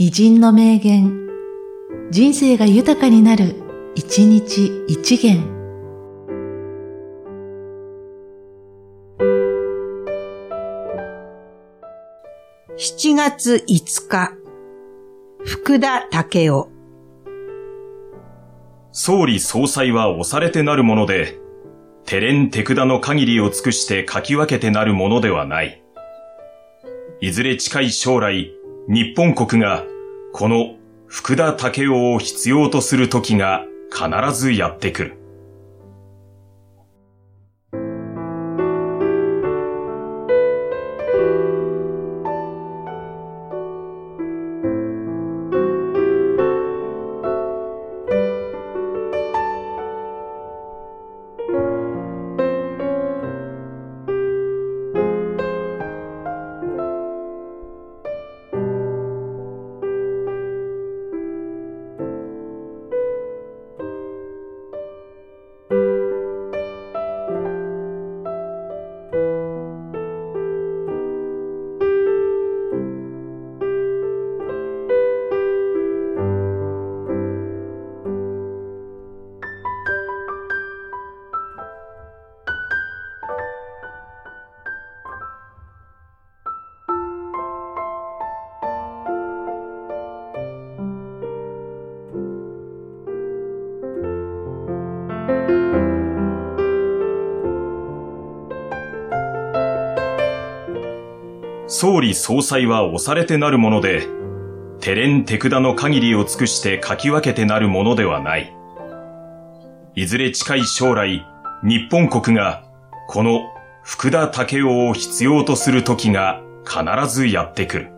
偉人の名言、人生が豊かになる、一日一元。7月5日、福田武雄。総理総裁は押されてなるもので、手練手札の限りを尽くして書き分けてなるものではない。いずれ近い将来、日本国が、この福田武雄を必要とする時が必ずやってくる。総理総裁は押されてなるもので、手練手札の限りを尽くして書き分けてなるものではない。いずれ近い将来、日本国が、この福田武雄を必要とする時が必ずやってくる。